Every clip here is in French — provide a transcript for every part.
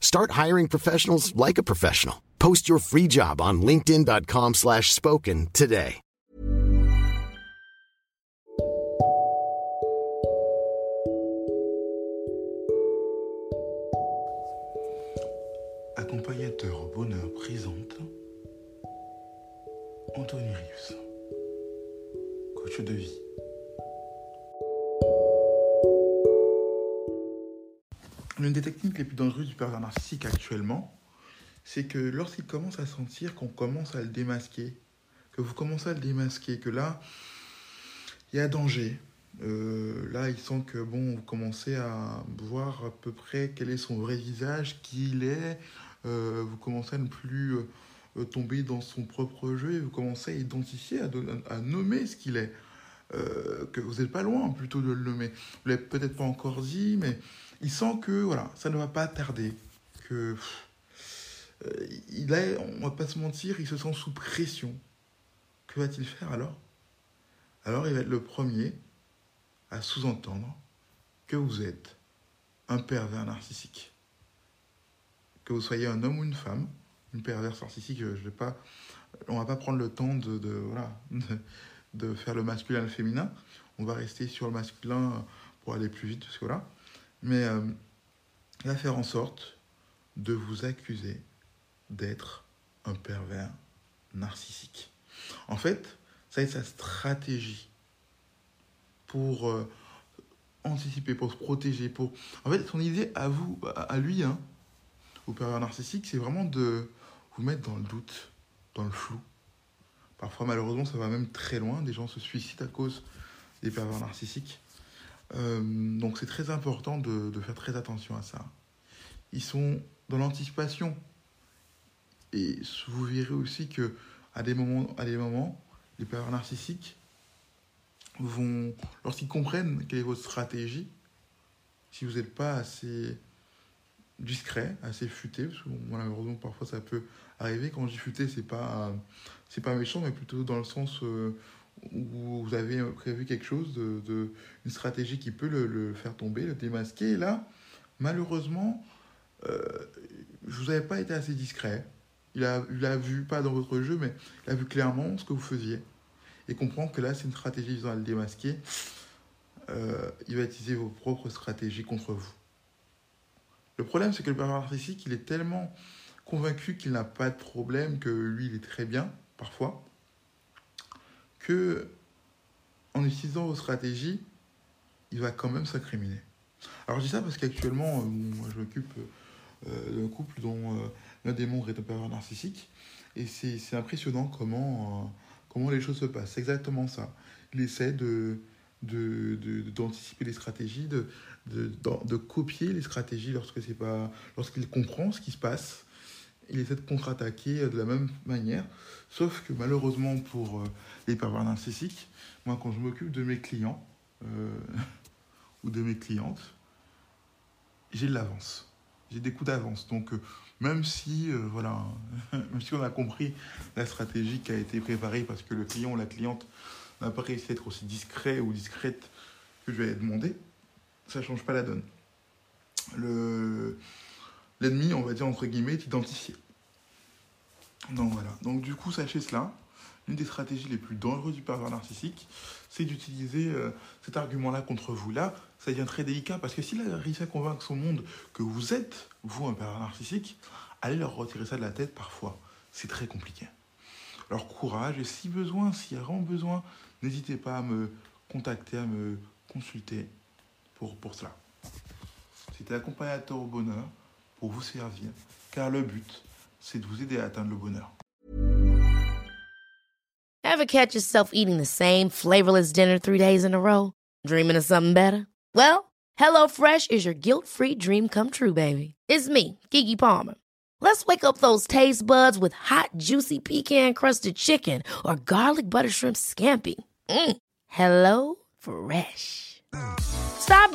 Start hiring professionals like a professional. Post your free job on linkedin.com/spoken slash spoken today. Accompagnateur bonheur présente Anthony Rives, coach de vie. L'une des techniques les plus dangereuses du pervers narcissique actuellement, c'est que lorsqu'il commence à sentir qu'on commence à le démasquer, que vous commencez à le démasquer, que là, il y a danger. Euh, là, il sent que bon, vous commencez à voir à peu près quel est son vrai visage, qui il est. euh, vous commencez à ne plus euh, tomber dans son propre jeu vous commencez à identifier, à, nommer ce qu'il est. Que vous n'êtes pas loin plutôt de le nommer. Vous l'avez peut-être pas encore dit, mais il sent que voilà, ça ne va pas tarder. Que euh, il va pas se mentir, il se sent sous pression. Que va-t-il faire alors? Alors il va être le premier à sous-entendre que vous êtes un pervers narcissique. Que vous soyez un homme ou une femme, une perverse narcissique, je, vais pas, va pas prendre le temps de, voilà, de, faire le masculin et le féminin. On va rester sur le masculin pour aller plus vite. Mais euh, il va faire en sorte de vous accuser d'être un pervers narcissique. En fait, ça est sa stratégie pour euh, anticiper, pour se protéger, pour... En fait, son idée à vous, à, lui, hein, au pervers narcissique, c'est vraiment de vous mettre dans le doute, dans le flou. Parfois, malheureusement, ça va même très loin. Des gens se suicident à cause des pervers narcissiques. Euh, donc, c'est très important de, faire très attention à ça. Ils sont dans l'anticipation. Et vous verrez aussi que à des moments, à des moments les pervers narcissiques vont, lorsqu'ils comprennent quelle est votre stratégie, si vous n'êtes pas assez discret, assez futé, parce que bon, malheureusement parfois ça peut arriver. Quand je dis futé, c'est pas c'est pas méchant, mais plutôt dans le sens euh, vous avez prévu quelque chose, de, une stratégie qui peut le, faire tomber, le démasquer. Et là, malheureusement, euh, vous avais pas été assez discret. Il a vu, pas dans votre jeu, mais il a vu clairement ce que vous faisiez. Et comprend que là, c'est une stratégie visant à le démasquer. Euh, il va utiliser vos propres stratégies contre vous. Le problème, c'est que le pervers narcissique, il est tellement convaincu qu'il n'a pas de problème, que lui, il est très bien, parfois, que en utilisant vos stratégies, il va quand même s'incriminer. Alors, je dis ça parce qu'actuellement, euh, moi, je m'occupe euh, d'un couple dont euh, l'un des membres est un pervers narcissique. Et c'est impressionnant comment, comment les choses se passent. C'est exactement ça. Il essaie de d'anticiper les stratégies, de, de copier les stratégies lorsque c'est pas lorsqu'il comprend ce qui se passe. Il essaie de contre-attaquer de la même manière. Sauf que malheureusement pour euh, les pervers narcissiques, moi quand je m'occupe de mes clients euh, ou de mes clientes, j'ai de l'avance. J'ai des coups d'avance. Donc euh, même si voilà, même si on a compris la stratégie qui a été préparée parce que le client ou la cliente n'a pas réussi à être aussi discret ou discrète que je lui ai demandé, ça change pas la donne. Le l'ennemi, on va dire entre guillemets, est identifié. Donc voilà. Donc du coup, sachez cela. L'une des stratégies les plus dangereuses du pervers narcissique, c'est d'utiliser euh, cet argument-là contre vous. Là, ça devient très délicat parce que s'il a réussi à convaincre son monde que vous êtes, vous, un pervers narcissique, allez leur retirer ça de la tête parfois. C'est très compliqué. Alors courage et si besoin, s'il y a vraiment besoin, n'hésitez pas à me contacter, à me consulter pour, pour cela. C'était accompagnateur au bonheur pour vous servir, car le but, c'est de vous aider à atteindre le bonheur. Ever catch yourself eating the same flavorless dinner three days in a row? Dreaming of something better? Well, HelloFresh is your guilt-free dream come true, baby. It's me, Kiki Palmer. Let's wake up those taste buds with hot, juicy pecan-crusted chicken or garlic butter shrimp scampi. Mm. Hello Fresh.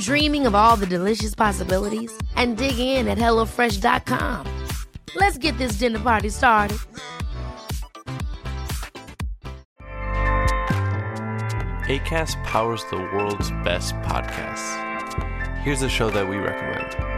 Dreaming of all the delicious possibilities and dig in at HelloFresh.com. Let's get this dinner party started. ACAST powers the world's best podcasts. Here's a show that we recommend.